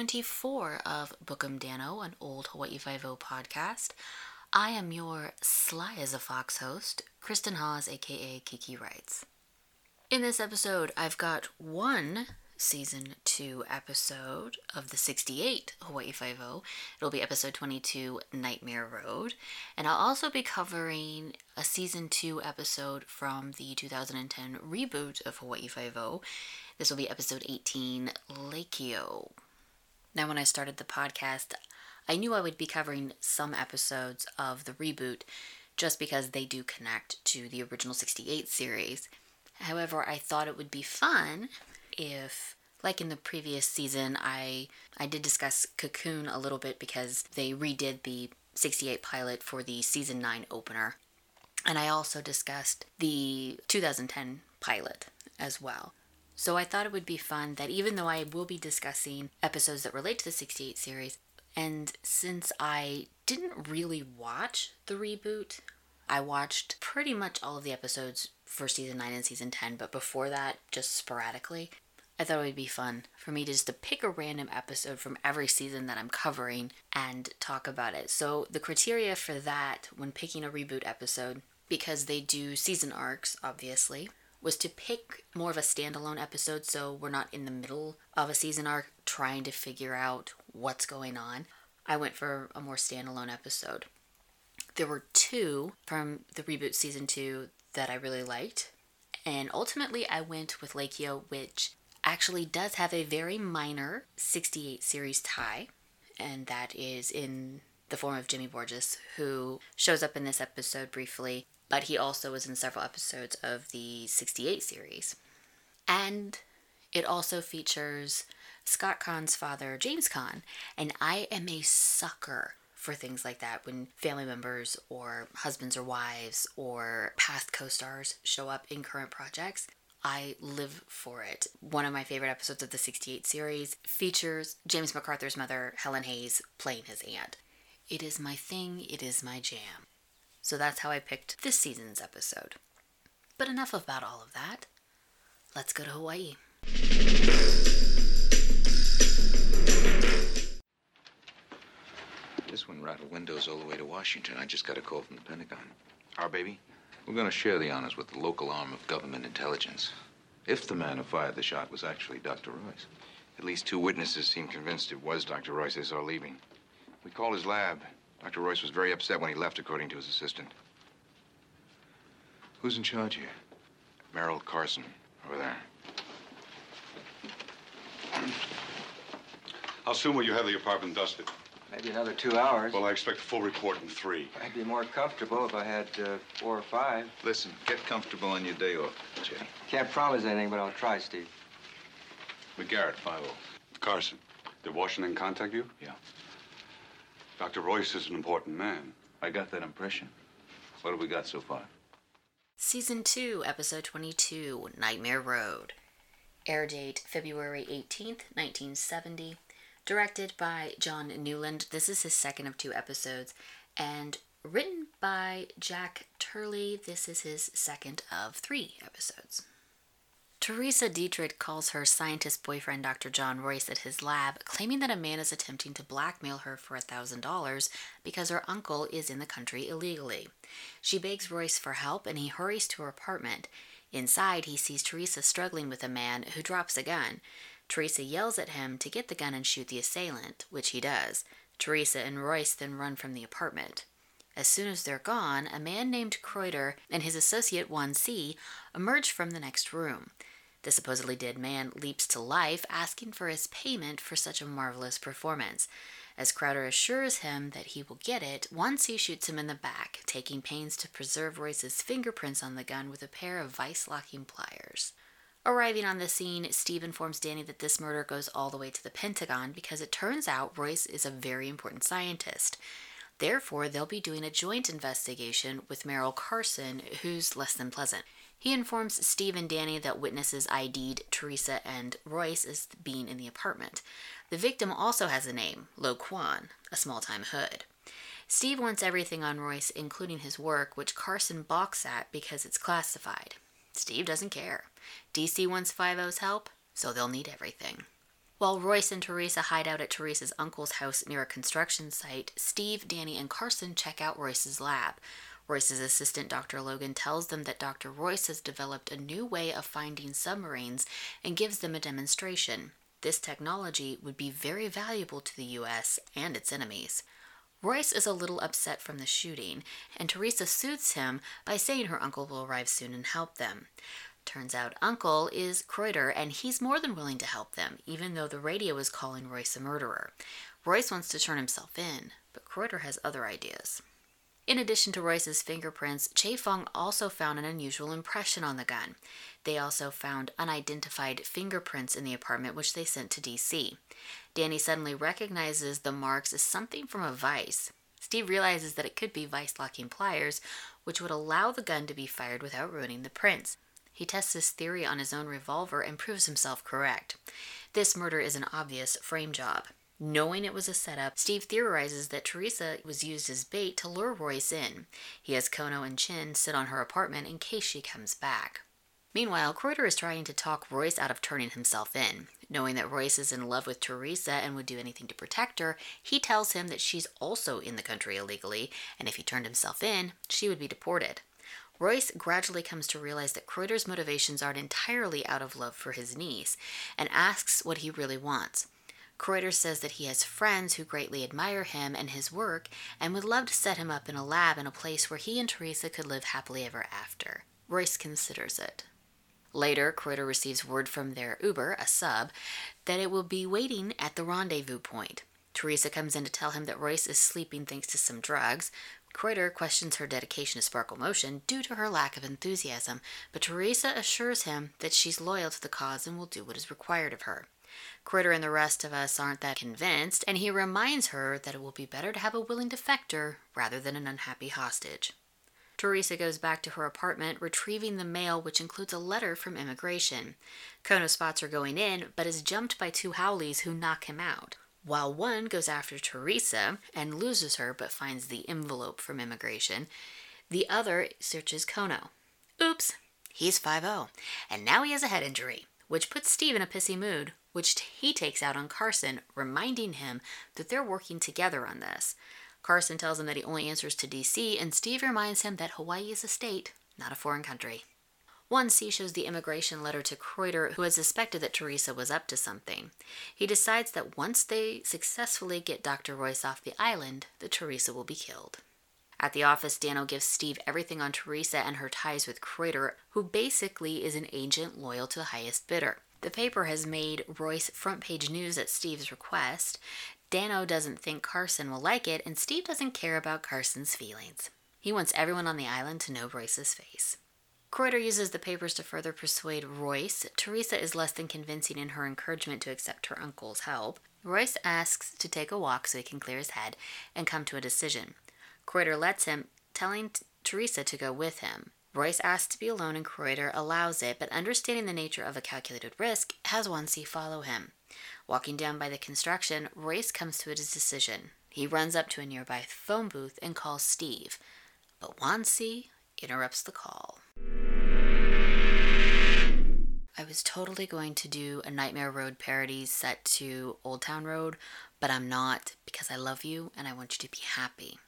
episode 24 of Book 'Em Danno, an old Hawaii Five-O podcast. I am your sly as a fox host, Kristen Hawes, aka Kiki Writes. In this episode, I've got one season 2 episode of the 68 Hawaii Five-O. It'll be episode 22, Nightmare Road. And I'll also be covering a season 2 episode from the 2010 reboot of Hawaii Five-O. This will be episode 18, Lekio. Now, when I started the podcast, I knew I would be covering some episodes of the reboot just because they do connect to the original 68 series. However, I thought it would be fun if like in the previous season I I did discuss Cocoon a little bit because they redid the 68 pilot for the season 9 opener. And I also discussed the 2010 pilot as well. So I thought it would be fun that even though I will be discussing episodes that relate to the 68 series, and since I didn't really watch the reboot, I watched pretty much all of the episodes for season 9 and season 10, but before that, just sporadically. I thought it would be fun for me to just to pick a random episode from every season that I'm covering and talk about it. So the criteria for that when picking a reboot episode, because they do season arcs, obviously, was to pick more of a standalone episode so we're not in the middle of a season arc trying to figure out what's going on. I went for a more standalone episode. There were two from the reboot season two that I really liked. And ultimately, I went with Lekio, which actually does have a very minor 68 series tie, and that is in the form of Jimmy Borges, who shows up in this episode briefly, but he also was in several episodes of the 68 series. And it also features Scott Caan's father, James Caan, and I am a sucker for things like that when family members or husbands or wives or past co stars show up in current projects. I live for it. One of my favorite episodes of the 68 series features James MacArthur's mother, Helen Hayes, playing his aunt. It is my thing, it is my jam. So that's how I picked this season's episode. But enough about all of that. Let's go to Hawaii. This one rattled windows all the way to Washington. I just got a call from the Pentagon. Our baby? We're going to share the honors with the local arm of government intelligence. If the man who fired the shot was actually Dr. Royce. At least two witnesses seem convinced it was Dr. Royce they saw leaving. We called his lab. Dr. Royce was very upset when he left, according to his assistant. Who's in charge here? Merrill Carson, over there. How soon will you have the apartment dusted? Maybe another two hours. Well, I expect a full report in three. I'd be more comfortable if I had uh, four or five. Listen, get comfortable on your day off, Jay. Can't promise anything, but I'll try, Steve. McGarrett, 5 Carson, did Washington contact you? Yeah. Dr. Royce is an important man. I got that impression. What have we got so far? Season 2, Episode 22 Nightmare Road. Air date February 18th, 1970. Directed by John Newland. This is his second of two episodes. And written by Jack Turley. This is his second of three episodes. Teresa Dietrich calls her scientist boyfriend, Dr. John Royce, at his lab, claiming that a man is attempting to blackmail her for $1,000 because her uncle is in the country illegally. She begs Royce for help and he hurries to her apartment. Inside, he sees Teresa struggling with a man who drops a gun. Teresa yells at him to get the gun and shoot the assailant, which he does. Teresa and Royce then run from the apartment. As soon as they're gone, a man named Kreuter and his associate 1C emerge from the next room. The supposedly dead man leaps to life, asking for his payment for such a marvelous performance. As Kreuter assures him that he will get it, once he shoots him in the back, taking pains to preserve Royce's fingerprints on the gun with a pair of vice locking pliers. Arriving on the scene, Steve informs Danny that this murder goes all the way to the Pentagon because it turns out Royce is a very important scientist. Therefore, they'll be doing a joint investigation with Merrill Carson, who's less than pleasant. He informs Steve and Danny that witnesses ID'd Teresa and Royce as being in the apartment. The victim also has a name, Lo Quan, a small time hood. Steve wants everything on Royce, including his work, which Carson balks at because it's classified. Steve doesn't care. DC wants 5 help, so they'll need everything. While Royce and Teresa hide out at Teresa's uncle's house near a construction site, Steve, Danny, and Carson check out Royce's lab. Royce's assistant, Dr. Logan, tells them that Dr. Royce has developed a new way of finding submarines and gives them a demonstration. This technology would be very valuable to the U.S. and its enemies. Royce is a little upset from the shooting, and Teresa soothes him by saying her uncle will arrive soon and help them. Turns out Uncle is Kreuter, and he's more than willing to help them, even though the radio is calling Royce a murderer. Royce wants to turn himself in, but Kreuter has other ideas. In addition to Royce's fingerprints, Che Fong also found an unusual impression on the gun. They also found unidentified fingerprints in the apartment, which they sent to DC. Danny suddenly recognizes the marks as something from a vise. Steve realizes that it could be vise locking pliers, which would allow the gun to be fired without ruining the prints. He tests his theory on his own revolver and proves himself correct. This murder is an obvious frame job. Knowing it was a setup, Steve theorizes that Teresa was used as bait to lure Royce in. He has Kono and Chin sit on her apartment in case she comes back. Meanwhile, Kreuter is trying to talk Royce out of turning himself in. Knowing that Royce is in love with Teresa and would do anything to protect her, he tells him that she's also in the country illegally, and if he turned himself in, she would be deported. Royce gradually comes to realize that Kreuter's motivations aren't entirely out of love for his niece and asks what he really wants. Kreuter says that he has friends who greatly admire him and his work and would love to set him up in a lab in a place where he and Teresa could live happily ever after. Royce considers it. Later, Kreuter receives word from their Uber, a sub, that it will be waiting at the rendezvous point. Teresa comes in to tell him that Royce is sleeping thanks to some drugs, Kreuter questions her dedication to Sparkle Motion due to her lack of enthusiasm, but Teresa assures him that she's loyal to the cause and will do what is required of her. Kreuter and the rest of us aren't that convinced, and he reminds her that it will be better to have a willing defector rather than an unhappy hostage. Teresa goes back to her apartment, retrieving the mail, which includes a letter from immigration. Kono spots her going in, but is jumped by two haoles who knock him out while one goes after Teresa and loses her but finds the envelope from immigration, the other searches Kono. Oops, he's 5 0, and now he has a head injury, which puts Steve in a pissy mood, which he takes out on Carson, reminding him that they're working together on this. Carson tells him that he only answers to DC, and Steve reminds him that Hawaii is a state, not a foreign country. 1C shows the immigration letter to Kreuter, who had suspected that Teresa was up to something. He decides that once they successfully get Dr. Royce off the island, that Teresa will be killed. At the office, Danno gives Steve everything on Teresa and her ties with Kreuter, who basically is an agent loyal to the highest bidder. The paper has made Royce front page news at Steve's request. Danno doesn't think Carson will like it, and Steve doesn't care about Carson's feelings. He wants everyone on the island to know Royce's face. Kreuter uses the papers to further persuade Royce. Teresa is less than convincing in her encouragement to accept her uncle's help. Royce asks to take a walk so he can clear his head and come to a decision. Kreuter lets him, telling Teresa to go with him. Royce asks to be alone and Kreuter allows it, but understanding the nature of a calculated risk, has 1C follow him. Walking down by the construction, Royce comes to his decision. He runs up to a nearby phone booth and calls Steve, but 1C interrupts the call. I was totally going to do a Nightmare Road parody set to Old Town Road, but I'm not because I love you and I want you to be happy.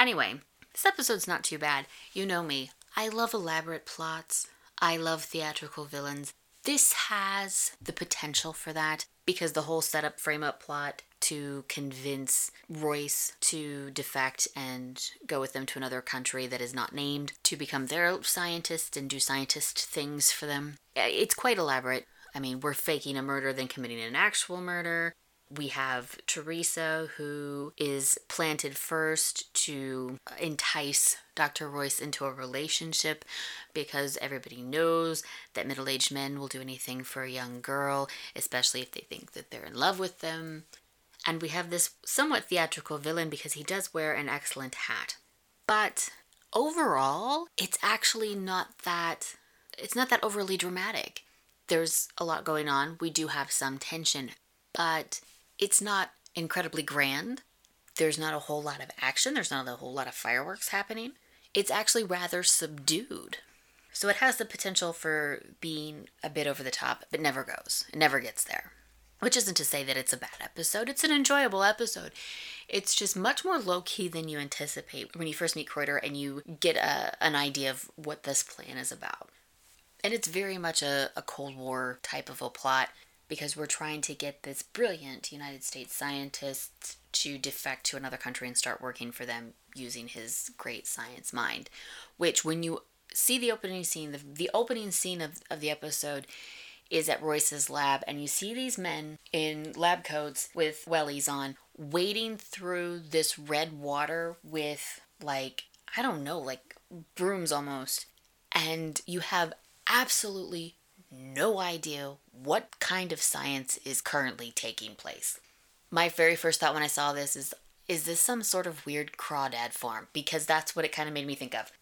Anyway, this episode's not too bad. You know me. I love elaborate plots. I love theatrical villains. This has the potential for that because the whole setup, frame up plot to convince Royce to defect and go with them to another country that is not named to become their scientist and do scientist things for them. It's quite elaborate. I mean, we're faking a murder, then committing an actual murder. We have Teresa, who is planted first to entice Dr. Royce into a relationship because everybody knows that middle aged men will do anything for a young girl, especially if they think that they're in love with them. And we have this somewhat theatrical villain because he does wear an excellent hat. But overall, it's actually not that it's not that overly dramatic. There's a lot going on. We do have some tension, but it's not incredibly grand. There's not a whole lot of action. There's not a whole lot of fireworks happening. It's actually rather subdued. So it has the potential for being a bit over the top, but never goes. It never gets there. Which isn't to say that it's a bad episode, it's an enjoyable episode. It's just much more low key than you anticipate when you first meet Kreuter and you get a, an idea of what this plan is about. And it's very much a, a Cold War type of a plot because we're trying to get this brilliant United States scientist to defect to another country and start working for them using his great science mind. Which, when you see the opening scene, the, the opening scene of, of the episode is at Royce's lab, and you see these men in lab coats with wellies on, wading through this red water with, like, I don't know, like brooms almost. And you have absolutely no idea what kind of science is currently taking place. My very first thought when I saw this is is this some sort of weird crawdad farm? Because that's what it kind of made me think of.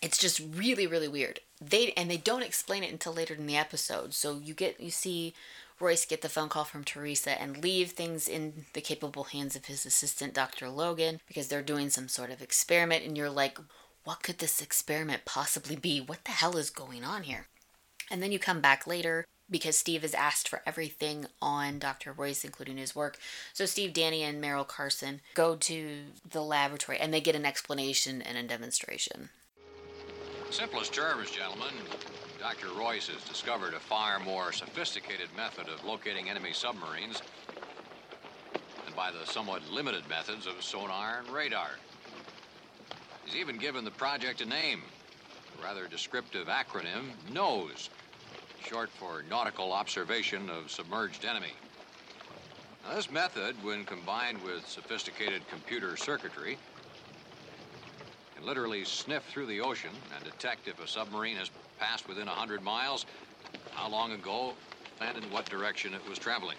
It's just really, really weird. They and they don't explain it until later in the episode. So you get you see Royce get the phone call from Teresa and leave things in the capable hands of his assistant, Dr. Logan, because they're doing some sort of experiment, and you're like, what could this experiment possibly be? What the hell is going on here? And then you come back later because Steve has asked for everything on Dr. Royce, including his work. So Steve, Danny, and Meryl Carson go to the laboratory and they get an explanation and a demonstration. Simplest terms, gentlemen. Dr. Royce has discovered a far more sophisticated method of locating enemy submarines than by the somewhat limited methods of sonar and radar. He's even given the project a name, a rather descriptive acronym, NOSE, short for Nautical Observation of Submerged Enemy. Now, this method, when combined with sophisticated computer circuitry, can literally sniff through the ocean and detect if a submarine has passed within 100 miles, how long ago, and in what direction it was traveling.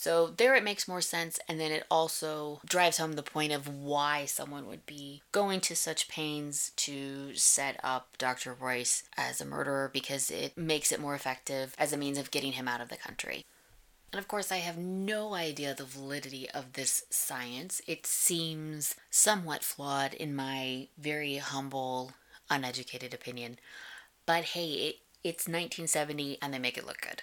So there it makes more sense, and then it also drives home the point of why someone would be going to such pains to set up Dr. Royce as a murderer because it makes it more effective as a means of getting him out of the country. And of course, I have no idea the validity of this science. It seems somewhat flawed in my very humble, uneducated opinion. But hey, it, it's 1970 and they make it look good.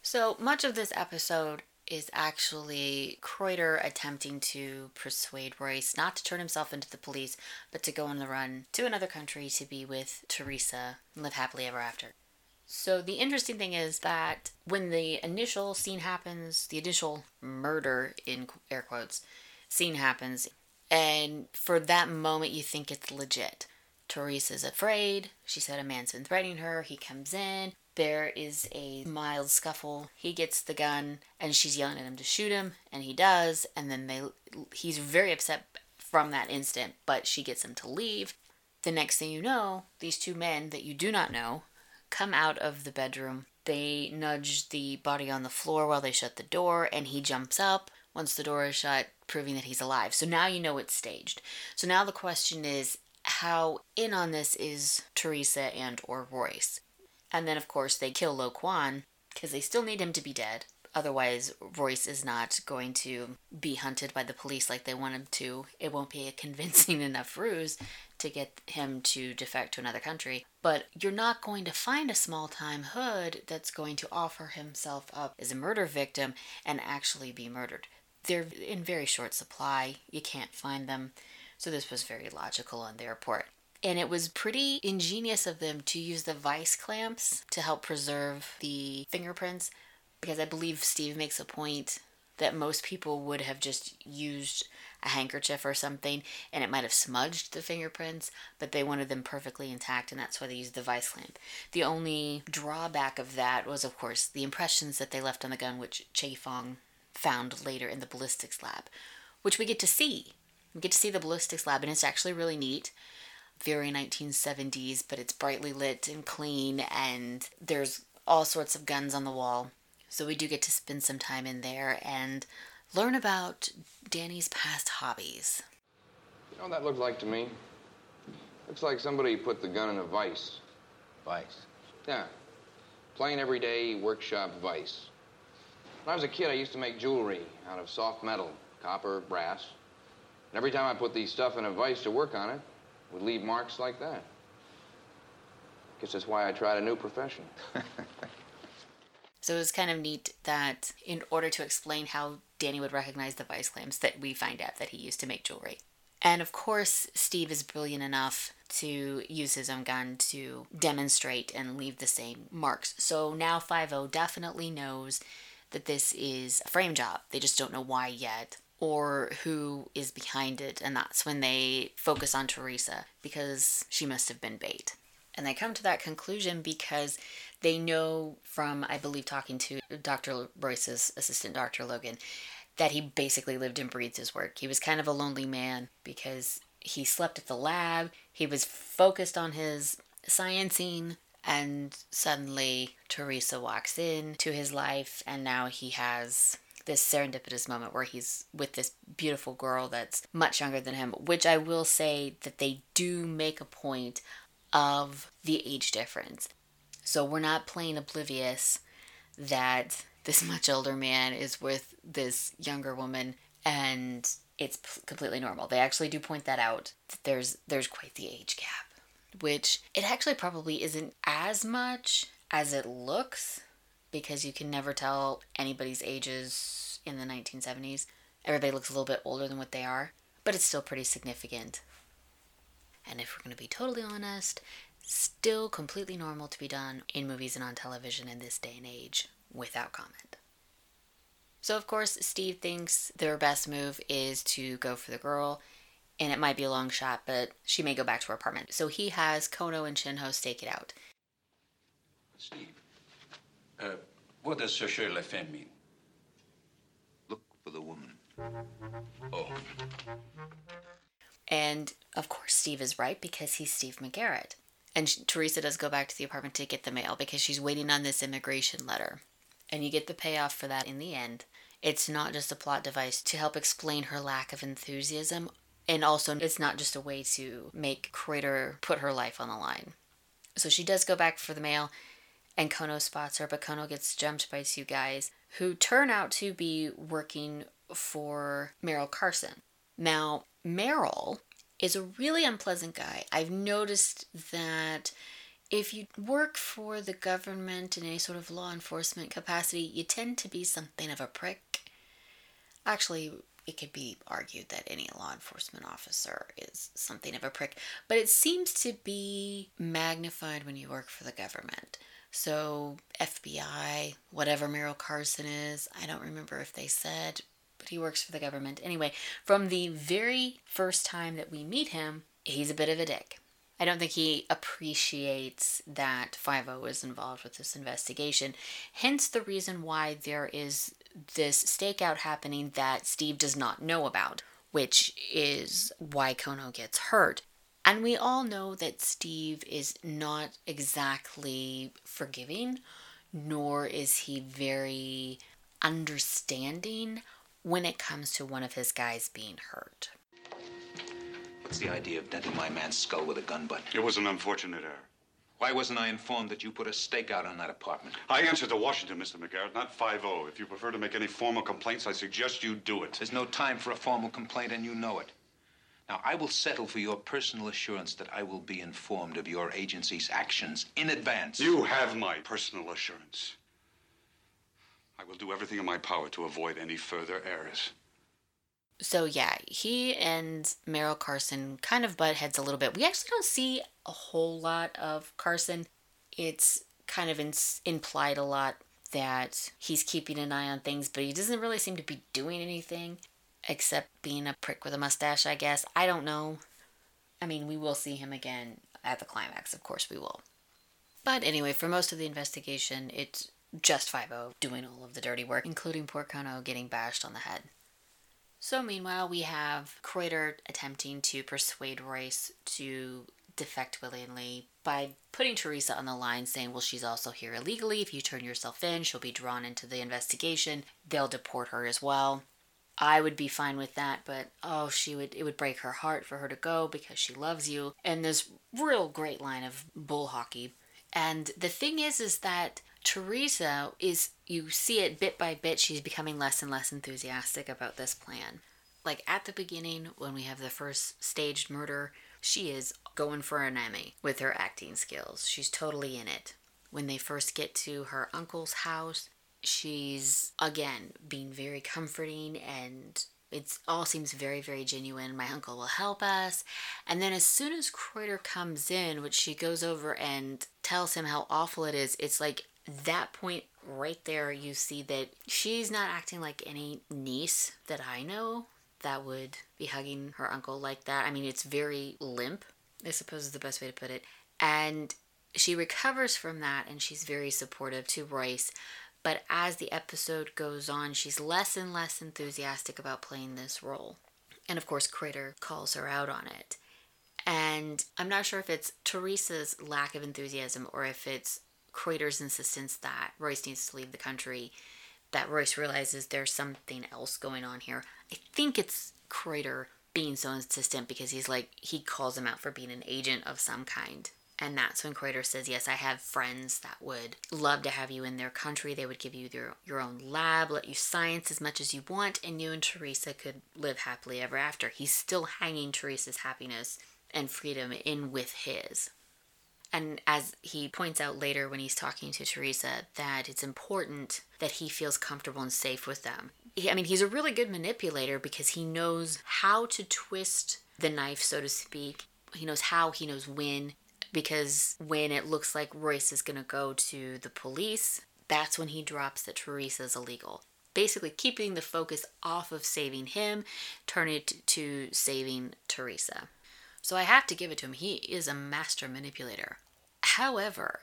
So much of this episode is actually Kreuter attempting to persuade Royce not to turn himself into the police, but to go on the run to another country to be with Teresa and live happily ever after. So the interesting thing is that when the initial scene happens, the initial murder in air quotes scene happens, and for that moment you think it's legit. Teresa's afraid. She said a man's been threatening her. He comes in. There is a mild scuffle. He gets the gun and she's yelling at him to shoot him and he does and then they he's very upset from that instant, but she gets him to leave. The next thing you know, these two men that you do not know come out of the bedroom. They nudge the body on the floor while they shut the door and he jumps up once the door is shut, proving that he's alive. So now you know it's staged. So now the question is how in on this is Teresa and or Royce? And then, of course, they kill Lo Quan because they still need him to be dead. Otherwise, Royce is not going to be hunted by the police like they want him to. It won't be a convincing enough ruse to get him to defect to another country. But you're not going to find a small time hood that's going to offer himself up as a murder victim and actually be murdered. They're in very short supply. You can't find them. So this was very logical on their part. And it was pretty ingenious of them to use the vice clamps to help preserve the fingerprints because I believe Steve makes a point that most people would have just used a handkerchief or something and it might have smudged the fingerprints, but they wanted them perfectly intact and that's why they used the vice clamp. The only drawback of that was, of course, the impressions that they left on the gun, which Che Fong found later in the ballistics lab, which we get to see. We get to see the ballistics lab and it's actually really neat very 1970s, but it's brightly lit and clean, and there's all sorts of guns on the wall. So we do get to spend some time in there and learn about Danny's past hobbies. You know what that looks like to me? Looks like somebody put the gun in a vice. Vice. Yeah. Plain everyday workshop vice. When I was a kid, I used to make jewelry out of soft metal, copper, brass. And every time I put the stuff in a vice to work on it, would leave marks like that. Guess that's why I tried a new profession. So it was kind of neat that in order to explain how Danny would recognize the vice claims, that we find out that he used to make jewelry. And of course, Steve is brilliant enough to use his own gun to demonstrate and leave the same marks. So now 5 definitely knows that this is a frame job. They just don't know why yet or who is behind it. And that's when they focus on Teresa because she must have been bait. And they come to that conclusion because they know from, I believe, talking to Dr. Royce's assistant, Dr. Logan, that he basically lived and breathed his work. He was kind of a lonely man because he slept at the lab, he was focused on his sciencing, and suddenly Teresa walks in to his life, and now he has this serendipitous moment where he's with this beautiful girl that's much younger than him, which I will say that they do make a point of the age difference. So we're not playing oblivious that this much older man is with this younger woman and it's p- completely normal. They actually do point that out. That there's there's quite the age gap, which it actually probably isn't as much as it looks because you can never tell anybody's ages in the 1970s. Everybody looks a little bit older than what they are, but it's still pretty significant. And if we're going to be totally honest, still completely normal to be done in movies and on television in this day and age without comment. So, of course, Steve thinks their best move is to go for the girl, and it might be a long shot, but she may go back to her apartment. So he has Kono and Chin Ho stake it out. Steve, uh, what does chercher la femme mean? Look for the woman. Oh, And of course, Steve is right because he's Steve McGarrett. And sh- Teresa does go back to the apartment to get the mail because she's waiting on this immigration letter. And you get the payoff for that in the end. It's not just a plot device to help explain her lack of enthusiasm, and also it's not just a way to make Kreuter put her life on the line. So she does go back for the mail, and Kono spots her, but Kono gets jumped by two guys who turn out to be working for Meryl Carson. Now, Meryl is a really unpleasant guy. I've noticed that if you work for the government in any sort of law enforcement capacity, you tend to be something of a prick. Actually, it could be argued that any law enforcement officer is something of a prick, but it seems to be magnified when you work for the government. So, FBI, whatever Meryl Carson is, I don't remember if they said, but he works for the government. Anyway, from the very first time that we meet him, he's a bit of a dick. I don't think he appreciates that 5 is involved with this investigation. Hence the reason why there is this stakeout happening that Steve does not know about, which is why Kono gets hurt. And we all know that Steve is not exactly forgiving, nor is he very understanding when it comes to one of his guys being hurt. What's the idea of denting my man's skull with a gun butt? It was an unfortunate error. Why wasn't I informed that you put a stakeout on that apartment? I answered to Washington, Mr. McGarrett, not 5-0. If you prefer to make any formal complaints, I suggest you do it. There's no time for a formal complaint, and you know it. Now, I will settle for your personal assurance that I will be informed of your agency's actions in advance. You have my personal assurance. I will do everything in my power to avoid any further errors. So yeah, he and Meryl Carson kind of butt heads a little bit. We actually don't see a whole lot of Carson. It's kind of in, implied a lot that he's keeping an eye on things, but he doesn't really seem to be doing anything except being a prick with a mustache, I guess. I don't know. I mean, we will see him again at the climax, of course we will. But anyway, for most of the investigation, it's just 5 doing all of the dirty work, including poor Kono getting bashed on the head. So, meanwhile, we have Kreuter attempting to persuade Royce to defect willingly by putting Teresa on the line, saying, Well, she's also here illegally. If you turn yourself in, she'll be drawn into the investigation. They'll deport her as well. I would be fine with that, but oh, she would it would break her heart for her to go because she loves you. And this real great line of bull hockey. And the thing is is that Teresa is you see it bit by bit she's becoming less and less enthusiastic about this plan. Like at the beginning when we have the first staged murder, she is going for an Emmy with her acting skills. She's totally in it. When they first get to her uncle's house, she's again being very comforting and it all seems very very genuine. My uncle will help us. And then as soon as Kreuter comes in which she goes over and tells him how awful it is it's like that point right there you see that she's not acting like any niece that i know that would be hugging her uncle like that. I mean it's very limp i suppose is the best way to put it. And she recovers from that and she's very supportive to royce but as the episode goes on, she's less and less enthusiastic about playing this role. And of course, Kreuter calls her out on it. And I'm not sure if it's Teresa's lack of enthusiasm or if it's Kreuter's insistence that Royce needs to leave the country, that Royce realizes there's something else going on here. I think it's Kreuter being so insistent because he's like, he calls him out for being an agent of some kind. And that's when Kreuter says, Yes, I have friends that would love to have you in their country. They would give you your, your own lab, let you science as much as you want, and you and Teresa could live happily ever after. He's still hanging Teresa's happiness and freedom in with his. And as he points out later when he's talking to Teresa, that it's important that he feels comfortable and safe with them. He, I mean, he's a really good manipulator because he knows how to twist the knife, so to speak. He knows how, he knows when, because when it looks like Royce is going to go to the police, that's when he drops that Theresa's illegal. Basically, keeping the focus off of saving him, turn it to saving Teresa. So I have to give it to him. He is a master manipulator. However,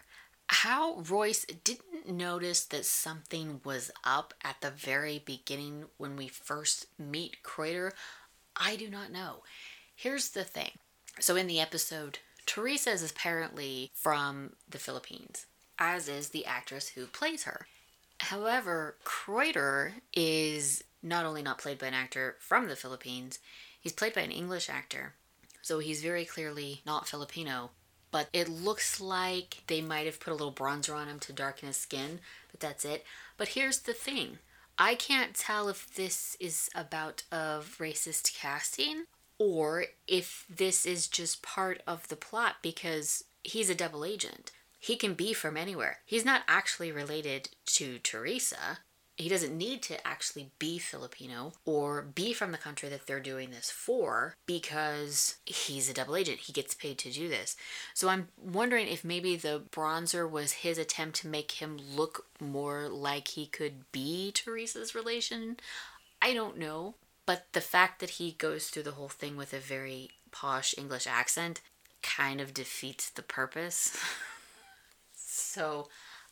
how Royce didn't notice that something was up at the very beginning when we first meet Kreuter, I do not know. Here's the thing. So in the episode Theresa is apparently from the Philippines, as is the actress who plays her. However, Kreuter is not only not played by an actor from the Philippines, he's played by an English actor. So he's very clearly not Filipino, but it looks like they might have put a little bronzer on him to darken his skin, but that's it. But here's the thing I can't tell if this is about of racist casting or if this is just part of the plot because he's a double agent. He can be from anywhere. He's not actually related to Teresa. He doesn't need to actually be Filipino or be from the country that they're doing this for because he's a double agent. He gets paid to do this. So I'm wondering if maybe the bronzer was his attempt to make him look more like he could be Teresa's relation. I don't know. But the fact that he goes through the whole thing with a very posh English accent kind of defeats the purpose. so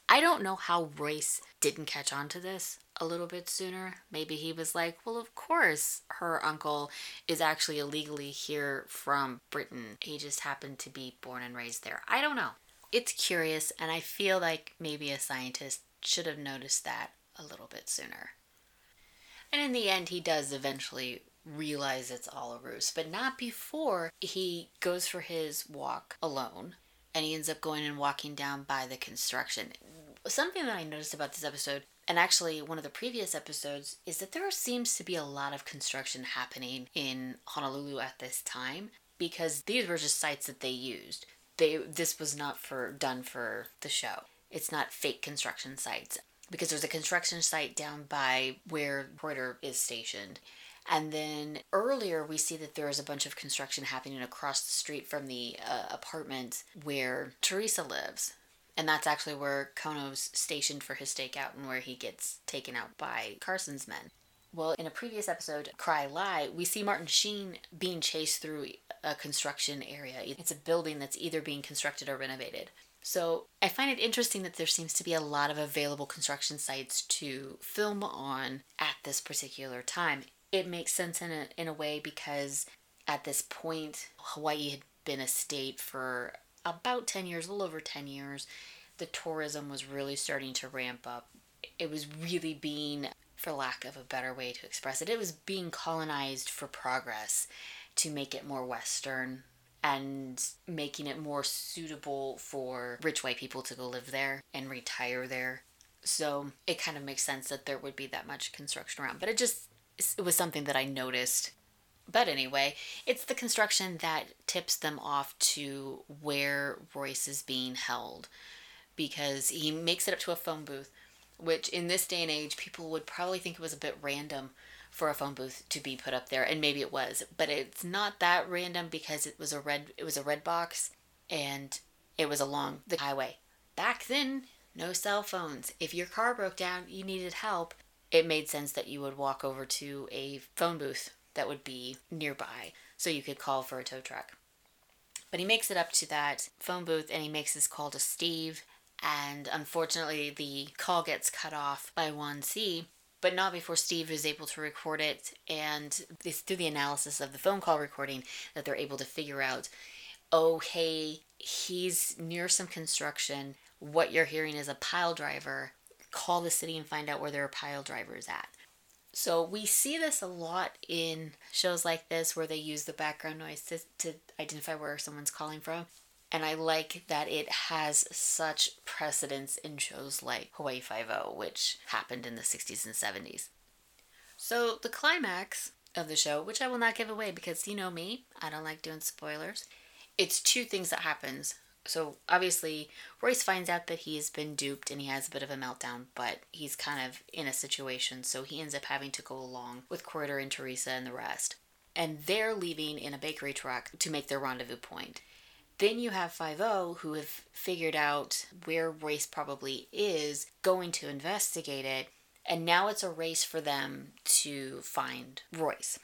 I don't know how Royce didn't catch on to this a little bit sooner. Maybe he was like, well, of course, her uncle is actually illegally here from Britain. He just happened to be born and raised there. I don't know. It's curious, and I feel like maybe a scientist should have noticed that a little bit sooner. And in the end, he does eventually realize it's all a ruse, but not before he goes for his walk alone and he ends up going and walking down by the construction. Something that I noticed about this episode, and actually one of the previous episodes, is that there seems to be a lot of construction happening in Honolulu at this time because these were just sites that they used. They this was not for done for the show. It's not fake construction sites because there's a construction site down by where Kreuter is stationed. And then earlier, we see that there is a bunch of construction happening across the street from the uh, apartment where Teresa lives. And that's actually where Kono's stationed for his stakeout and where he gets taken out by Carson's men. Well, in a previous episode, Cry Lie, we see Martin Sheen being chased through a construction area. It's a building that's either being constructed or renovated. So I find it interesting that there seems to be a lot of available construction sites to film on at this particular time. It makes sense in a, in a way because at this point, Hawaii had been a state for about 10 years, a little over 10 years. The tourism was really starting to ramp up. It was really being, for lack of a better way to express it, it was being colonized for progress to make it more Western, and making it more suitable for rich white people to go live there and retire there. So it kind of makes sense that there would be that much construction around. But it just it was something that I noticed. But anyway, it's the construction that tips them off to where Royce is being held because he makes it up to a phone booth which in this day and age, people would probably think it was a bit random for a phone booth to be put up there, and maybe it was, but it's not that random because it was a red it was a red box and it was along the highway. Back then, no cell phones. If your car broke down, you needed help, it made sense that you would walk over to a phone booth that would be nearby so you could call for a tow truck. But he makes it up to that phone booth and he makes his call to Steve. And unfortunately, the call gets cut off by 1C, but not before Steve is able to record it. And it's through the analysis of the phone call recording that they're able to figure out oh, hey, he's near some construction. What you're hearing is a pile driver. Call the city and find out where their pile driver is at. So we see this a lot in shows like this where they use the background noise to, to identify where someone's calling from. And I like that it has such precedence in shows like Hawaii Five-O, which happened in the 60s and 70s. So the climax of the show, which I will not give away because you know me, I don't like doing spoilers. It's two things that happens so obviously Royce finds out that he's been duped and he has a bit of a meltdown, but he's kind of in a situation, so he ends up having to go along with Kreuter and Teresa and the rest. And they're leaving in a bakery truck to make their rendezvous point. Then you have 5 who have figured out where Royce probably is, going to investigate it, and now it's a race for them to find Royce.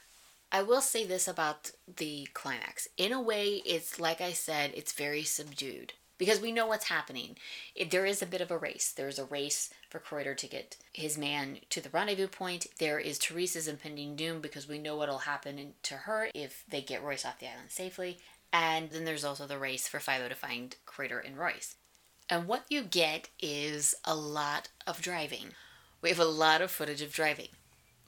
I will say this about the climax. In a way, it's like I said, it's very subdued because we know what's happening. It, there is a bit of a race. There's a race for Kreuter to get his man to the rendezvous point. There is Teresa's impending doom because we know what'll happen to her if they get Royce off the island safely. And then there's also the race for Five to find Kreuter and Royce. And what you get is a lot of driving. We have a lot of footage of driving.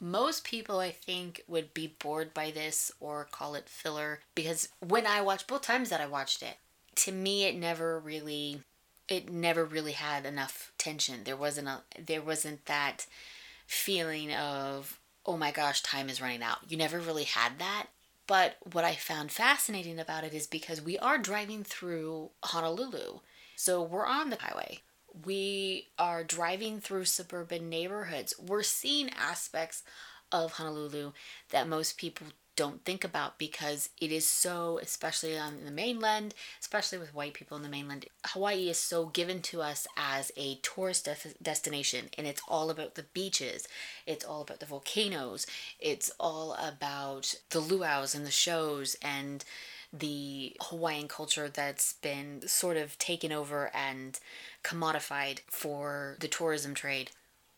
Most people, I think, would be bored by this or call it filler because when I watched both times that I watched it, to me, it never really, it never really had enough tension. There wasn't a, there wasn't that feeling of, oh my gosh, time is running out. You never really had that. But what I found fascinating about it is because we are driving through Honolulu. So we're on the highway we are driving through suburban neighborhoods. We're seeing aspects of Honolulu that most people don't think about because it is so, especially on the mainland, especially with white people in the mainland, Hawaii is so given to us as a tourist de- destination and it's all about the beaches, it's all about the volcanoes, it's all about the luau's and the shows and the Hawaiian culture that's been sort of taken over and commodified for the tourism trade.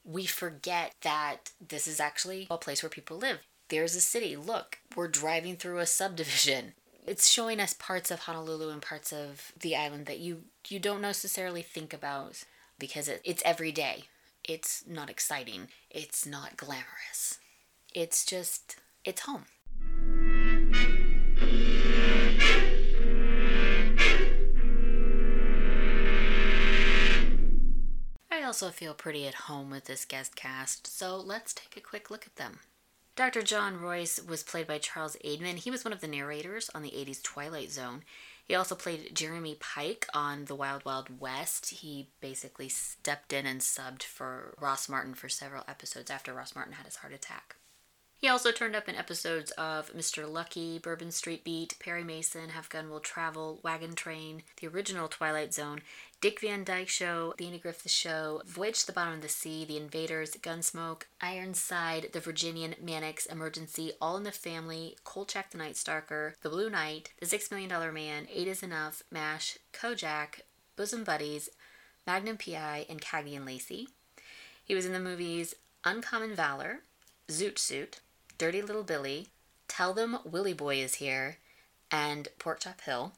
We forget that this is actually a place where people live. There's a city. Look, we're driving through a subdivision. It's showing us parts of Honolulu and parts of the island that you you don't necessarily think about because it, it's every day. It's not exciting. It's not glamorous. It's just it's home. I also feel pretty at home with this guest cast, so let's take a quick look at them. Dr. John Royce was played by Charles Aidman. He was one of the narrators on the 80s Twilight Zone. He also played Jeremy Pike on The Wild Wild West. He basically stepped in and subbed for Ross Martin for several episodes after Ross Martin had his heart attack. He also turned up in episodes of Mr. Lucky, Bourbon Street Beat, Perry Mason, Have Gun Will Travel, Wagon Train, the original Twilight Zone, Dick Van Dyke Show, The Andy Griffith Show, Voyage to the Bottom of the Sea, The Invaders, Gunsmoke, Ironside, The Virginian, Mannix, Emergency, All in the Family, Kolchak the Night Stalker, The Blue Knight, The Six Million Dollar Man, Eight is Enough, MASH, Kojak, Bosom Buddies, Magnum PI, and Cagney and Lacey. He was in the movies Uncommon Valor, Zoot Suit, Dirty Little Billy, Tell Them Willie Boy is Here, and Pork Chop Hill.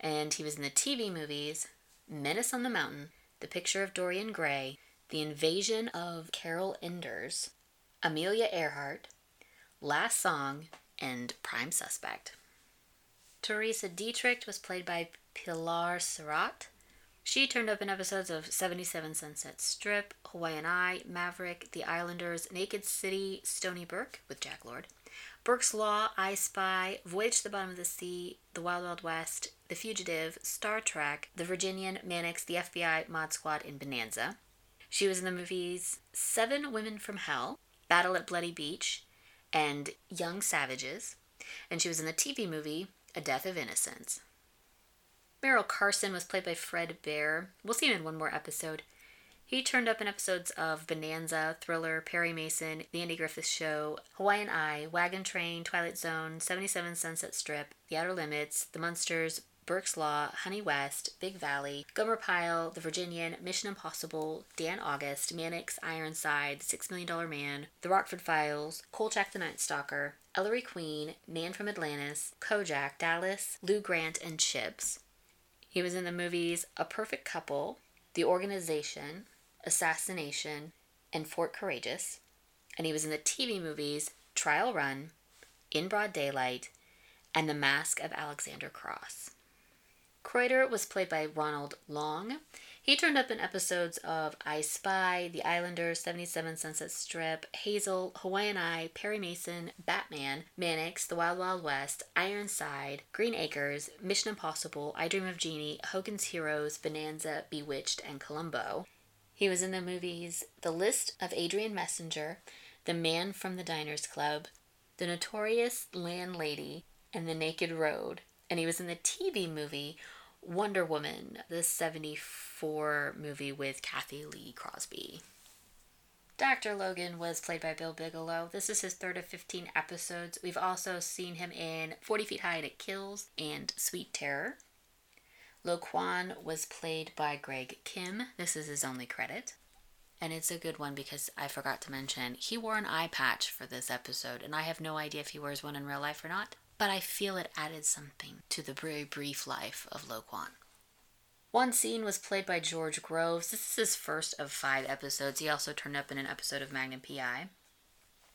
And he was in the TV movies Menace on the Mountain, The Picture of Dorian Gray, The Invasion of Carol Enders, Amelia Earhart, Last Song, and Prime Suspect. Teresa Dietrich was played by Pilar Seurat. She turned up in episodes of 77 Sunset Strip, Hawaiian Eye, Maverick, The Islanders, Naked City, Stoney Burke with Jack Lord, Burke's Law, I Spy, Voyage to the Bottom of the Sea, The Wild Wild West, The Fugitive, Star Trek, The Virginian, Mannix, The FBI, Mod Squad, and Bonanza. She was in the movies Seven Women from Hell, Battle at Bloody Beach, and Young Savages, and she was in the TV movie A Death of Innocence. Merrill Carson was played by Fred Beir. We'll see him in one more episode. He turned up in episodes of Bonanza, Thriller, Perry Mason, The Andy Griffith Show, Hawaiian Eye, Wagon Train, Twilight Zone, 77 Sunset Strip, The Outer Limits, The Munsters, Burke's Law, Honey West, Big Valley, Gomer Pyle, The Virginian, Mission Impossible, Dan August, Mannix, Ironside, Six Million Dollar Man, The Rockford Files, Kolchak the Night Stalker, Ellery Queen, Man from Atlantis, Kojak, Dallas, Lou Grant, and Chips. He was in the movies A Perfect Couple, The Organization, Assassination, and Fort Courageous. And he was in the TV movies Trial Run, In Broad Daylight, and The Mask of Alexander Cross. Kreuter was played by Ronald Long. He turned up in episodes of I Spy, The Islanders, 77 Sunset Strip, Hazel, Hawaiian Eye, Perry Mason, Batman, Mannix, The Wild Wild West, Ironside, Green Acres, Mission Impossible, I Dream of Jeannie, Hogan's Heroes, Bonanza, Bewitched, and Columbo. He was in the movies The List of Adrian Messenger, The Man from the Diners Club, The Notorious Landlady, and The Naked Road. And he was in the TV movie Wonder Woman, the 74 movie with Cathy Lee Crosby. Dr. Logan was played by Bill Bigelow. This is his third of 15 episodes. We've also seen him in 40 Feet High It Kills and Sweet Terror. Lo Quan was played by Greg Kim. This is his only credit. And it's a good one because I forgot to mention he wore an eye patch for this episode, and I have no idea if he wears one in real life or not, but I feel it added something to the very brief life of Lo Quan. One scene was played by George Groves. This is his first of five episodes. He also turned up in an episode of Magnum PI.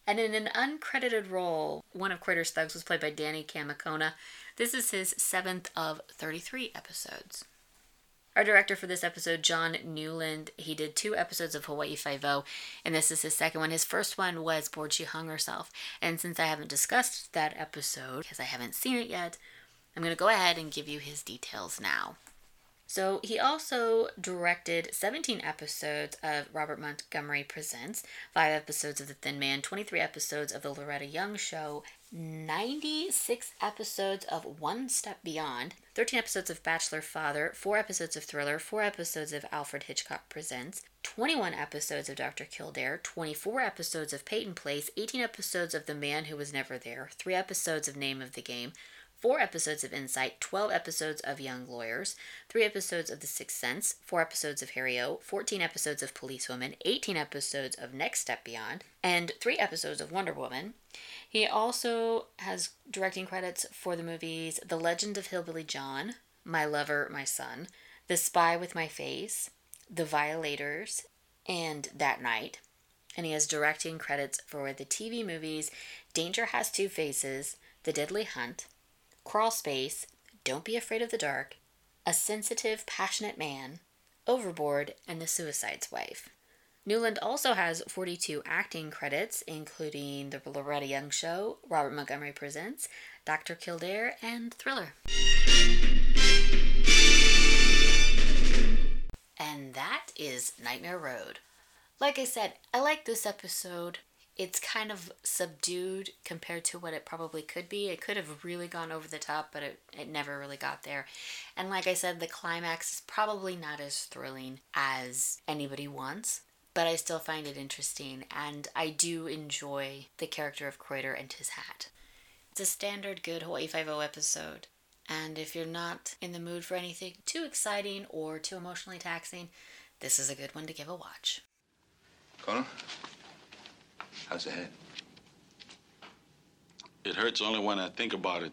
And in an uncredited role, one of Kreuter's thugs was played by Danny Kamekona. This is his seventh of 33 episodes. Our director for this episode, John Newland, he did two episodes of Hawaii Five-O, and this is his second one. His first one was Bored She Hung Herself, and since I haven't discussed that episode, because I haven't seen it yet, I'm going to go ahead and give you his details now. So he also directed 17 episodes of Robert Montgomery Presents, 5 episodes of The Thin Man, 23 episodes of The Loretta Young Show, 96 episodes of One Step Beyond, 13 episodes of Bachelor Father, 4 episodes of Thriller, 4 episodes of Alfred Hitchcock Presents, 21 episodes of Dr. Kildare, 24 episodes of Peyton Place, 18 episodes of The Man Who Was Never There, 3 episodes of Name of the Game, four episodes of Insight, 12 episodes of Young Lawyers, three episodes of The Sixth Sense, four episodes of Harry O, 14 episodes of Policewoman, 18 episodes of Next Step Beyond, and three episodes of Wonder Woman. He also has directing credits for the movies The Legend of Hillbilly John, My Lover, My Son, The Spy with My Face, The Violators, and That Night. And he has directing credits for the TV movies Danger Has Two Faces, The Deadly Hunt, Crawl Space, Don't Be Afraid of the Dark, A Sensitive, Passionate Man, Overboard, and The Suicide's Wife. Newland also has 42 acting credits, including The Loretta Young Show, Robert Montgomery Presents, Dr. Kildare, and Thriller. And that is Nightmare Road. Like I said, I like this episode it's kind of subdued compared to what it probably could be. It could have really gone over the top, but it, it never really got there. And like I said, the climax is probably not as thrilling as anybody wants, but I still find it interesting, and I do enjoy the character of Kreuter and his hat. It's a standard good Hawaii Five-O episode, and if you're not in the mood for anything too exciting or too emotionally taxing, this is a good one to give a watch. Colonel? How's the head? It hurts only when I think about it.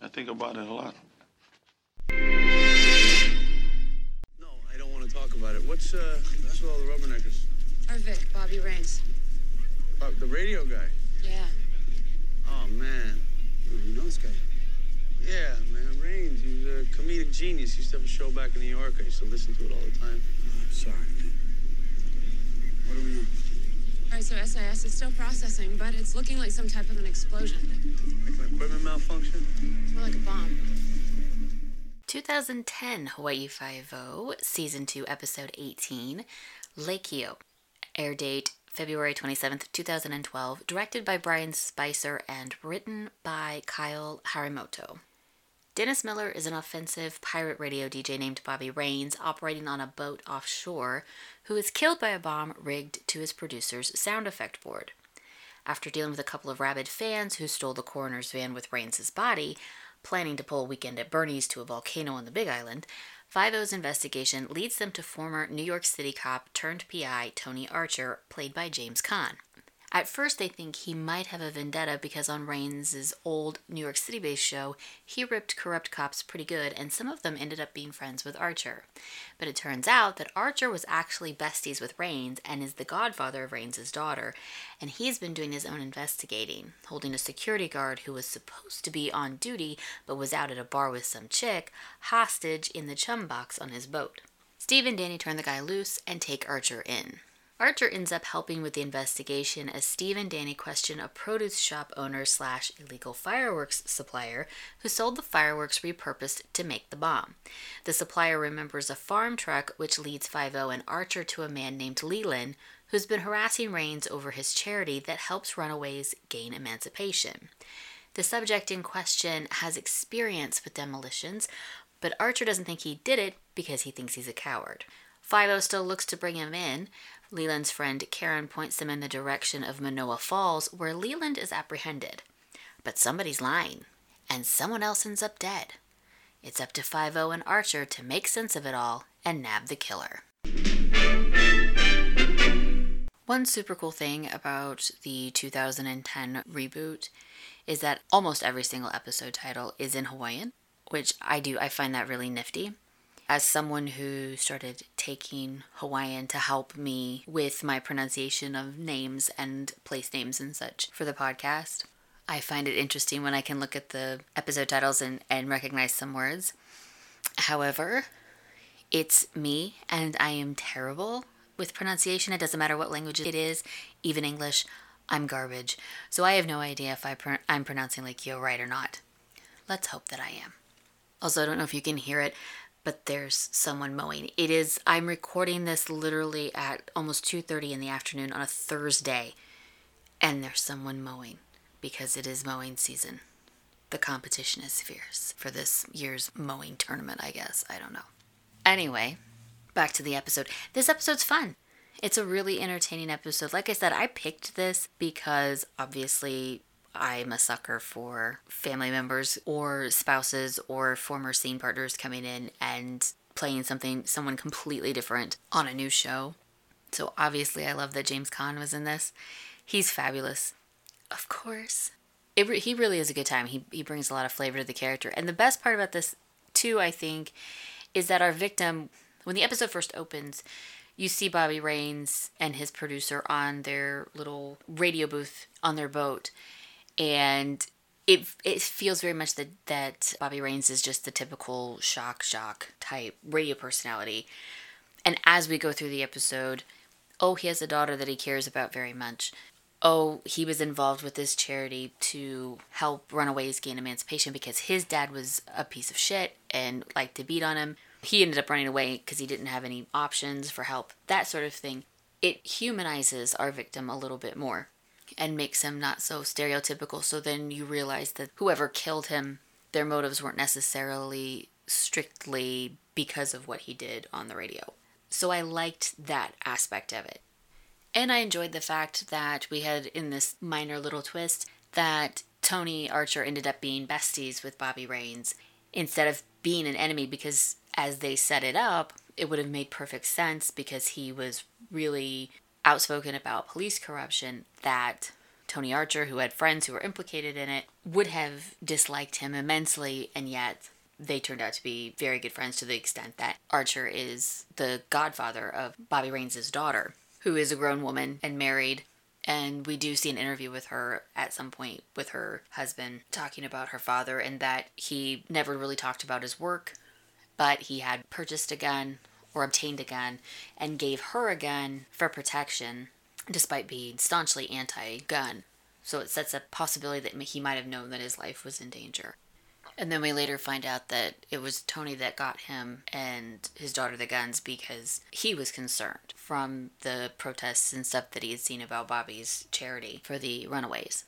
I think about it a lot. No, I don't want to talk about it. What's uh, what's with all the rubberneckers? Our Vic, Bobby Rains. Uh, the radio guy. Yeah. Oh man, oh, you know this guy? Yeah, man, Rains. He was a comedic genius. He used to have a show back in New York. I used to listen to it all the time. Oh, I'm sorry, man. What do we know? All right, so SIS is still processing, but it's looking like some type of an explosion. Like an equipment malfunction? It's more like a bomb. 2010 Hawaii Five-O, Season 2, Episode 18, Lekio. Air date February 27th, 2012. Directed by Brian Spicer and written by Kyle Harimoto. Dennis Miller is an offensive pirate radio DJ named Bobby Rains operating on a boat offshore who is killed by a bomb rigged to his producer's sound effect board. After dealing with a couple of rabid fans who stole the coroner's van with Rains' body, planning to pull a weekend at Bernie's to a volcano on the Big Island, Five O's investigation leads them to former New York City cop turned PI Tony Archer, played by James Caan. At first, they think he might have a vendetta because on Rains' old New York City based show, he ripped corrupt cops pretty good, and some of them ended up being friends with Archer. But it turns out that Archer was actually besties with Rains and is the godfather of Rains' daughter, and he's been doing his own investigating, holding a security guard who was supposed to be on duty but was out at a bar with some chick hostage in the chum box on his boat. Steve and Danny turn the guy loose and take Archer in. Archer ends up helping with the investigation as Steve and Danny question a produce shop owner slash illegal fireworks supplier who sold the fireworks repurposed to make the bomb. The supplier remembers a farm truck which leads 5 and Archer to a man named Leland who's been harassing Rains over his charity that helps runaways gain emancipation. The subject in question has experience with demolitions, but Archer doesn't think he did it because he thinks he's a coward. 5 still looks to bring him in, Leland's friend Karen points them in the direction of Manoa Falls, where Leland is apprehended. But somebody's lying, and someone else ends up dead. It's up to 5 and Archer to make sense of it all and nab the killer. One super cool thing about the 2010 reboot is that almost every single episode title is in Hawaiian, which I do, I find that really nifty as someone who started taking Hawaiian to help me with my pronunciation of names and place names and such for the podcast, I find it interesting when I can look at the episode titles and, and recognize some words. However, it's me and I am terrible with pronunciation. It doesn't matter what language it is, even English. I'm garbage. So I have no idea if I pro- I'm pronouncing Lekio right or not. Let's hope that I am. Also, I don't know if you can hear it, but there's someone mowing. It is I'm recording this literally at almost 2:30 in the afternoon on a Thursday and there's someone mowing because it is mowing season. The competition is fierce for this year's mowing tournament, I guess. I don't know. Anyway, back to the episode. This episode's fun. It's a really entertaining episode. Like I said, I picked this because obviously I'm a sucker for family members or spouses or former scene partners coming in and playing something, someone completely different on a new show. So obviously, I love that James Caan was in this. He's fabulous. Of course. It, he really is a good time. He, he brings a lot of flavor to the character. And the best part about this, too, I think, is that our victim, when the episode first opens, you see Bobby Rains and his producer on their little radio booth on their boat and it it feels very much that that Bobby Rains is just the typical shock shock type radio personality. And as we go through the episode, oh, he has a daughter that he cares about very much. Oh, he was involved with this charity to help runaways gain emancipation because his dad was a piece of shit and liked to beat on him. He ended up running away because he didn't have any options for help, that sort of thing. It humanizes our victim a little bit more and makes him not so stereotypical. So then you realize that whoever killed him, their motives weren't necessarily strictly because of what he did on the radio. So I liked that aspect of it. And I enjoyed the fact that we had in this minor little twist that Tony Archer ended up being besties with Bobby Rains instead of being an enemy because as they set it up, it would have made perfect sense because he was really outspoken about police corruption that Tony Archer, who had friends who were implicated in it, would have disliked him immensely, and yet they turned out to be very good friends to the extent that Archer is the godfather of Bobby Rains' daughter, who is a grown woman and married. And we do see an interview with her at some point with her husband talking about her father and that he never really talked about his work, but he had purchased a gun or obtained a gun and gave her a gun for protection, despite being staunchly anti gun. So it sets a possibility that he might have known that his life was in danger. And then we later find out that it was Tony that got him and his daughter the guns because he was concerned from the protests and stuff that he had seen about Bobby's charity for the runaways.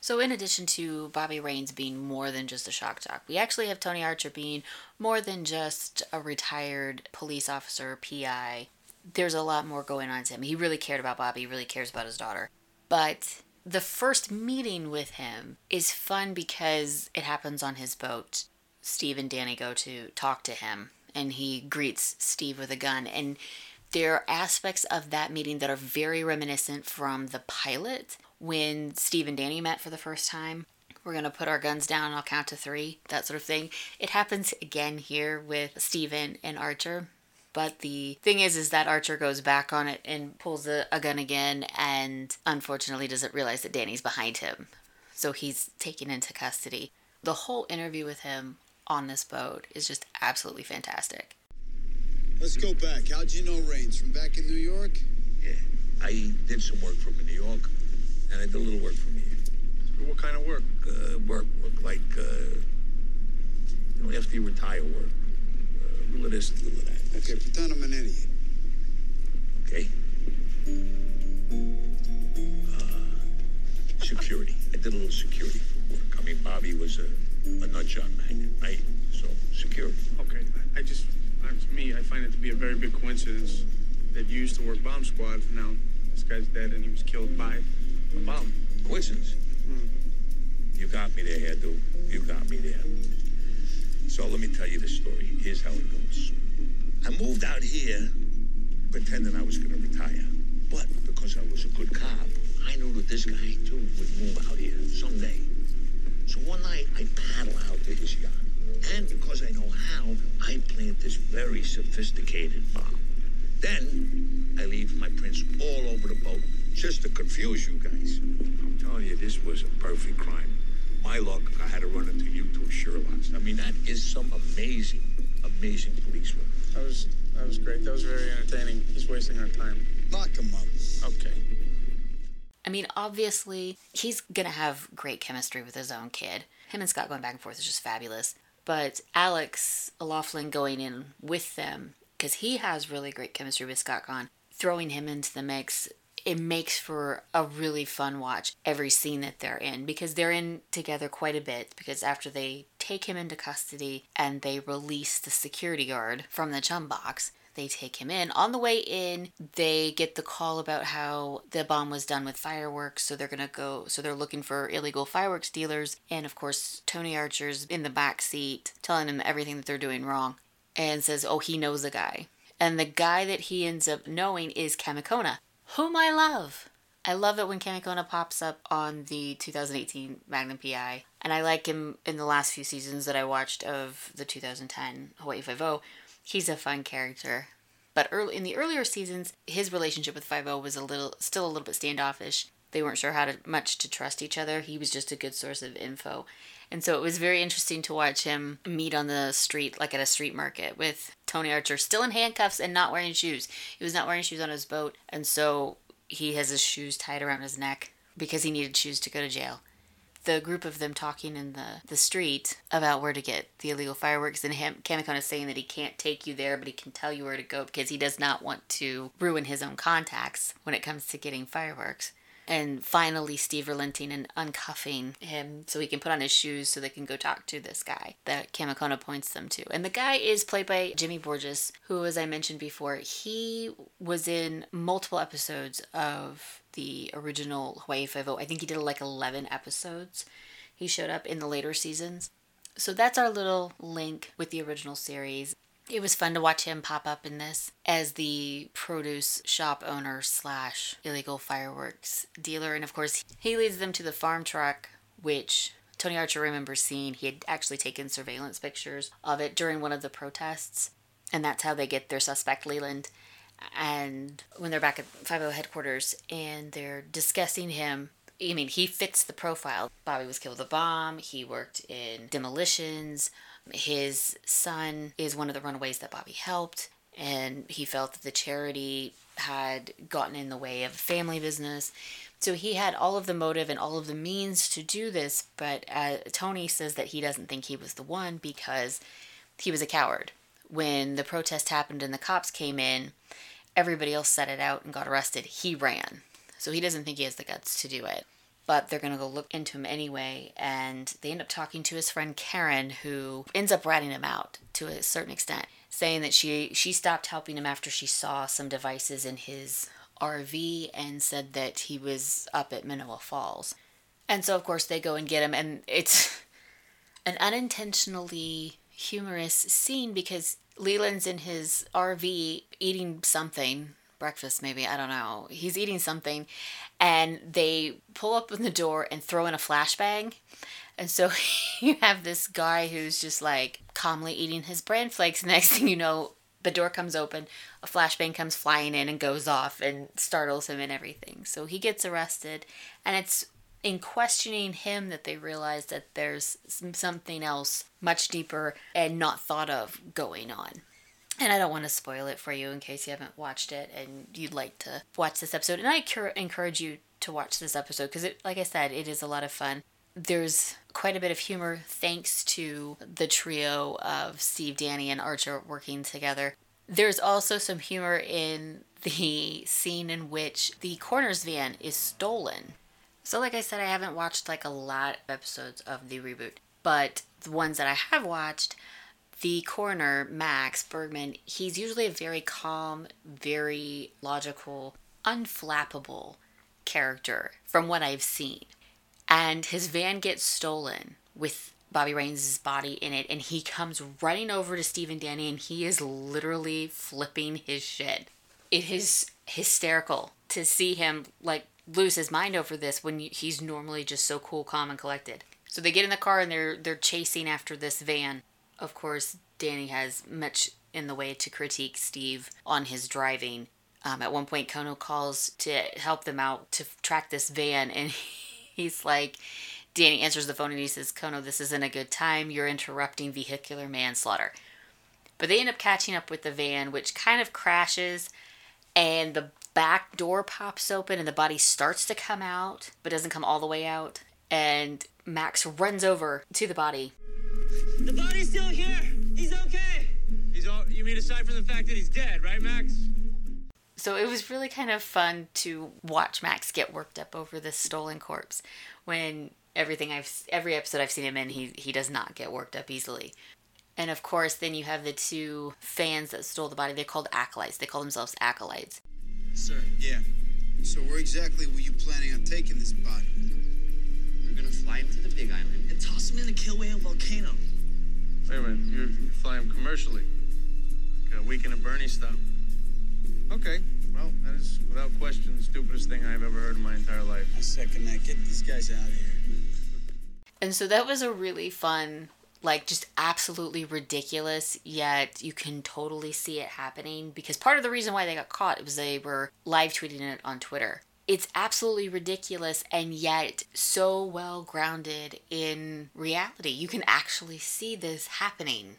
So, in addition to Bobby Raines being more than just a shock jock, we actually have Tony Archer being more than just a retired police officer, PI. There's a lot more going on to him. He really cared about Bobby, he really cares about his daughter. But the first meeting with him is fun because it happens on his boat. Steve and Danny go to talk to him, and he greets Steve with a gun. And there are aspects of that meeting that are very reminiscent from the pilot when Steve and Danny met for the first time. We're going to put our guns down, and I'll count to three, that sort of thing. It happens again here with Steven and Archer. But the thing is, is that Archer goes back on it and pulls a, a gun again, and unfortunately doesn't realize that Danny's behind him. So he's taken into custody. The whole interview with him on this boat is just absolutely fantastic. Let's go back. How'd you know Raines? From back in New York? Yeah. I did some work from in New York, and I did a little work from me here. What kind of work? Uh, work, work like, uh, you know, after you retire work. Uh, little of this, little of that. Okay, pretend I'm an idiot. Okay? Uh, security. I did a little security work. I mean, Bobby was a, a nut job magnet, right? So, security. Okay, I, I just, to me, I find it to be a very big coincidence that you used to work bomb squad. Now this guy's dead and he was killed by a bomb. Coincidence? Hmm. You got me there, Hedu. You got me there. So let me tell you the story. Here's how it goes. I moved out here pretending I was going to retire. But because I was a good cop, I knew that this guy, too, would move out here someday. So one night, I paddle out to his yacht. And because I know how, I plant this very sophisticated bomb. Then, I leave my prints all over the boat just to confuse you guys. I'm telling you, this was a perfect crime. My luck, I had to run into you two Sherlocks. I mean, that is some amazing, amazing police work. That was that was great. That was very entertaining. He's wasting our time. Lock him up. Okay. I mean, obviously, he's gonna have great chemistry with his own kid. Him and Scott going back and forth is just fabulous. But Alex O'Loughlin going in with them, because he has really great chemistry with Scott Caan, throwing him into the mix, it makes for a really fun watch every scene that they're in because they're in together quite a bit because after they take him into custody and they release the security guard from the chum box they take him in on the way in they get the call about how the bomb was done with fireworks so they're going to go so they're looking for illegal fireworks dealers and of course tony archer's in the back seat telling him everything that they're doing wrong and says oh he knows a guy and the guy that he ends up knowing is Kamekona, whom I love. I love it when Kamekona pops up on the 2018 Magnum PI, and I like him in the last few seasons that I watched of the 2010 Hawaii Five-O. He's a fun character, but early in the earlier seasons, his relationship with Five-O was a little, still a little bit standoffish. They weren't sure how to much to trust each other. He was just a good source of info, and so it was very interesting to watch him meet on the street, like at a street market, with Tony Archer still in handcuffs and not wearing shoes. He was not wearing shoes on his boat, and so he has his shoes tied around his neck because he needed shoes to go to jail. The group of them talking in the, the street about where to get the illegal fireworks, and him, Kamekona is saying that he can't take you there, but he can tell you where to go because he does not want to ruin his own contacts when it comes to getting fireworks and finally Steve relenting and uncuffing him so he can put on his shoes so they can go talk to this guy that Kamekona points them to. And the guy is played by Jimmy Borges, who, as I mentioned before, he was in multiple episodes of the original Hawaii Five-O. I think he did like 11 episodes. He showed up in the later seasons. So that's our little link with the original series. It was fun to watch him pop up in this as the produce shop owner slash illegal fireworks dealer. And of course, he leads them to the farm truck, which Tony Archer remembers seeing. He had actually taken surveillance pictures of it during one of the protests. And that's how they get their suspect, Leland. And when they're back at Five-O headquarters and they're discussing him, I mean, he fits the profile. Bobby was killed with a bomb. He worked in demolitions. His son is one of the runaways that Bobby helped, and he felt that the charity had gotten in the way of family business. So he had all of the motive and all of the means to do this, but uh, Tony says that he doesn't think he was the one because he was a coward. When the protest happened and the cops came in, everybody else set it out and got arrested. He ran. So he doesn't think he has the guts to do it. But they're going to go look into him anyway, and they end up talking to his friend Karen, who ends up ratting him out to a certain extent, saying that she she stopped helping him after she saw some devices in his RV and said that he was up at Manoa Falls. And so, of course, they go and get him, and it's an unintentionally humorous scene because Leland's in his RV eating something, breakfast maybe, I don't know. He's eating something, and they pull up in the door and throw in a flashbang. And so you have this guy who's just like calmly eating his bran flakes. Next thing you know, the door comes open, a flashbang comes flying in and goes off and startles him and everything. So he gets arrested, and it's in questioning him that they realize that there's something else much deeper and not thought of going on. And I don't want to spoil it for you in case you haven't watched it and you'd like to watch this episode. And I encourage you to watch this episode because, like I said, it is a lot of fun. There's quite a bit of humor thanks to the trio of Steve, Danny, and Archer working together. There's also some humor in the scene in which the coroner's van is stolen. So, like I said, I haven't watched like a lot of episodes of the reboot, but the ones that I have watched, the coroner, Max Bergman, he's usually a very calm, very logical, unflappable character from what I've seen. And his van gets stolen with Bobby Rains' body in it, and he comes running over to Steve and Danny, and he is literally flipping his shit. It is hysterical to see him like lose his mind over this when he's normally just so cool, calm, and collected. So they get in the car and they're they're chasing after this van. Of course, Danny has much in the way to critique Steve on his driving. Um, at one point, Kono calls to help them out to track this van, and he's like, Danny answers the phone and he says, Kono, this isn't a good time. You're interrupting vehicular manslaughter. But they end up catching up with the van, which kind of crashes, and the back door pops open and the body starts to come out, but doesn't come all the way out. And Max runs over to the body. The body's still here. He's okay. He's all. You mean aside from the fact that he's dead, right, Max? So it was really kind of fun to watch Max get worked up over this stolen corpse when everything I've every episode I've seen him in he he does not get worked up easily. And of course, then you have the two fans that stole the body. They're called acolytes. They call themselves acolytes. Sir, yeah. So where exactly were you planning on taking this body? We're gonna fly him to the Big Island and toss him in the Kilauea volcano. Wait a minute, you're, you're flying commercially. Like a weekend at Bernie style. Okay, well, that is without question the stupidest thing I've ever heard in my entire life. I second that. Get these guys out of here. And so that was a really fun, like just absolutely ridiculous, yet you can totally see it happening because part of the reason why they got caught was they were live tweeting it on Twitter. It's absolutely ridiculous and yet so well grounded in reality. You can actually see this happening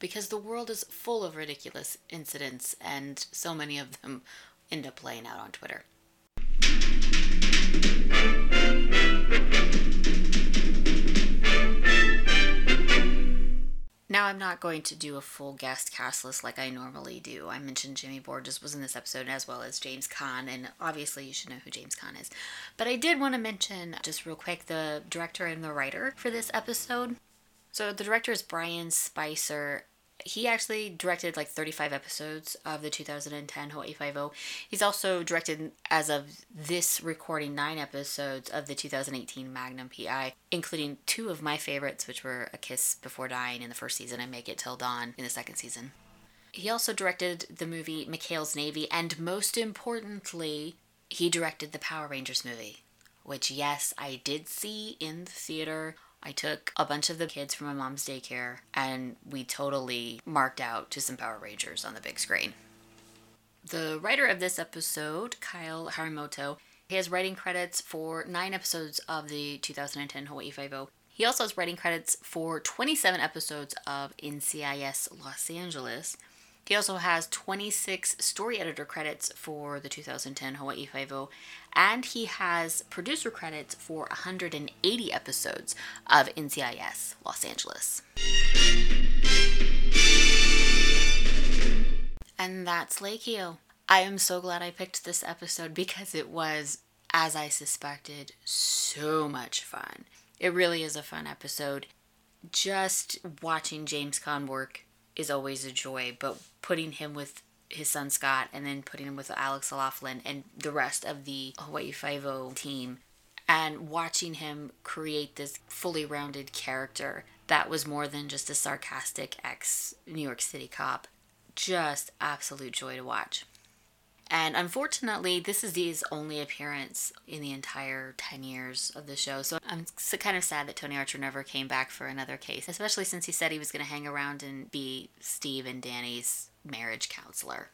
because the world is full of ridiculous incidents and so many of them end up playing out on Twitter. Now, I'm not going to do a full guest cast list like I normally do. I mentioned Jimmy Borges was in this episode as well as James Caan, and obviously you should know who James Caan is. But I did want to mention, just real quick, the director and the writer for this episode. So the director is Brian Spicer, he actually directed like 35 episodes of the 2010 Hawaii Five-O. He's also directed, as of this recording, nine episodes of the 2018 Magnum PI, including two of my favorites, which were A Kiss Before Dying in the first season and Make It Till Dawn in the second season. He also directed the movie McHale's Navy, and most importantly, he directed the Power Rangers movie, which, yes, I did see in the theater I took a bunch of the kids from my mom's daycare and we totally marked out to some Power Rangers on the big screen. The writer of this episode, Kyle Harimoto, he has writing credits for nine episodes of the 2010 Hawaii Five-O. He also has writing credits for 27 episodes of NCIS Los Angeles. He also has 26 story editor credits for the 2010 Hawaii Five-O, and he has producer credits for 180 episodes of NCIS Los Angeles. And that's Lekio. I am so glad I picked this episode because it was, as I suspected, so much fun. It really is a fun episode. Just watching James Caan work is always a joy, but putting him with his son Scott and then putting him with Alex O'Loughlin and the rest of the Hawaii Five-O team and watching him create this fully rounded character that was more than just a sarcastic ex New York City cop. Just absolute joy to watch. And unfortunately, this is his only appearance in the entire 10 years of the show. So I'm kind of sad that Tony Archer never came back for another case, especially since he said he was going to hang around and be Steve and Danny's marriage counselor.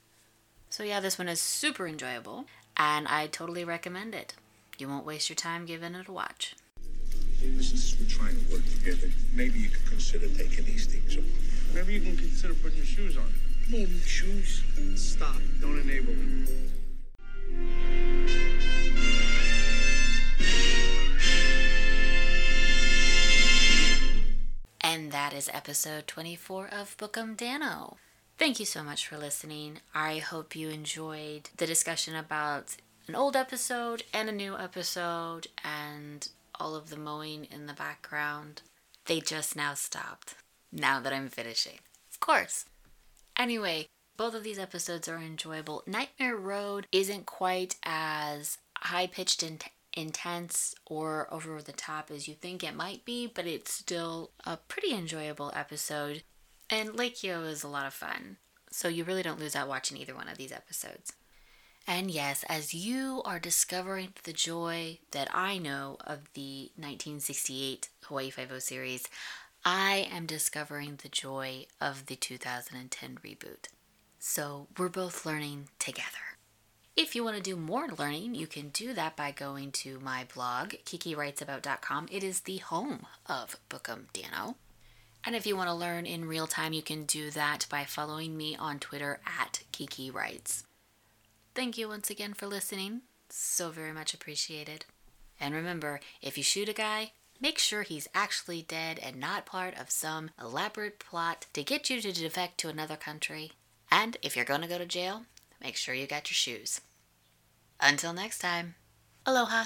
So yeah, this one is super enjoyable, and I totally recommend it. You won't waste your time giving it a watch. Listen, we're trying to work together. Maybe you could consider taking these things off. Maybe you can consider putting your shoes on. Need shoes. Stop. Don't enable me. And that is episode 24 of Book 'Em Danno. Thank you so much for listening. I hope you enjoyed the discussion about an old episode and a new episode and all of the mowing in the background. They just now stopped, now that I'm finishing. Of course. Anyway, both of these episodes are enjoyable. Nightmare Road isn't quite as high pitched and intense or over the top as you think it might be, but it's still a pretty enjoyable episode. And Lekio is a lot of fun, so you really don't lose out watching either one of these episodes. And yes, as you are discovering the joy that I know of the 1968 Hawaii Five-O series, I am discovering the joy of the 2010 reboot. So we're both learning together. If you want to do more learning, you can do that by going to my blog, kikowritesabout.com. It is the home of Book 'Em Danno. And if you want to learn in real time, you can do that by following me on Twitter at Kiki Writes. Thank you once again for listening. So very much appreciated. And remember, if you shoot a guy, make sure he's actually dead and not part of some elaborate plot to get you to defect to another country. And if you're going to go to jail, make sure you got your shoes. Until next time, aloha.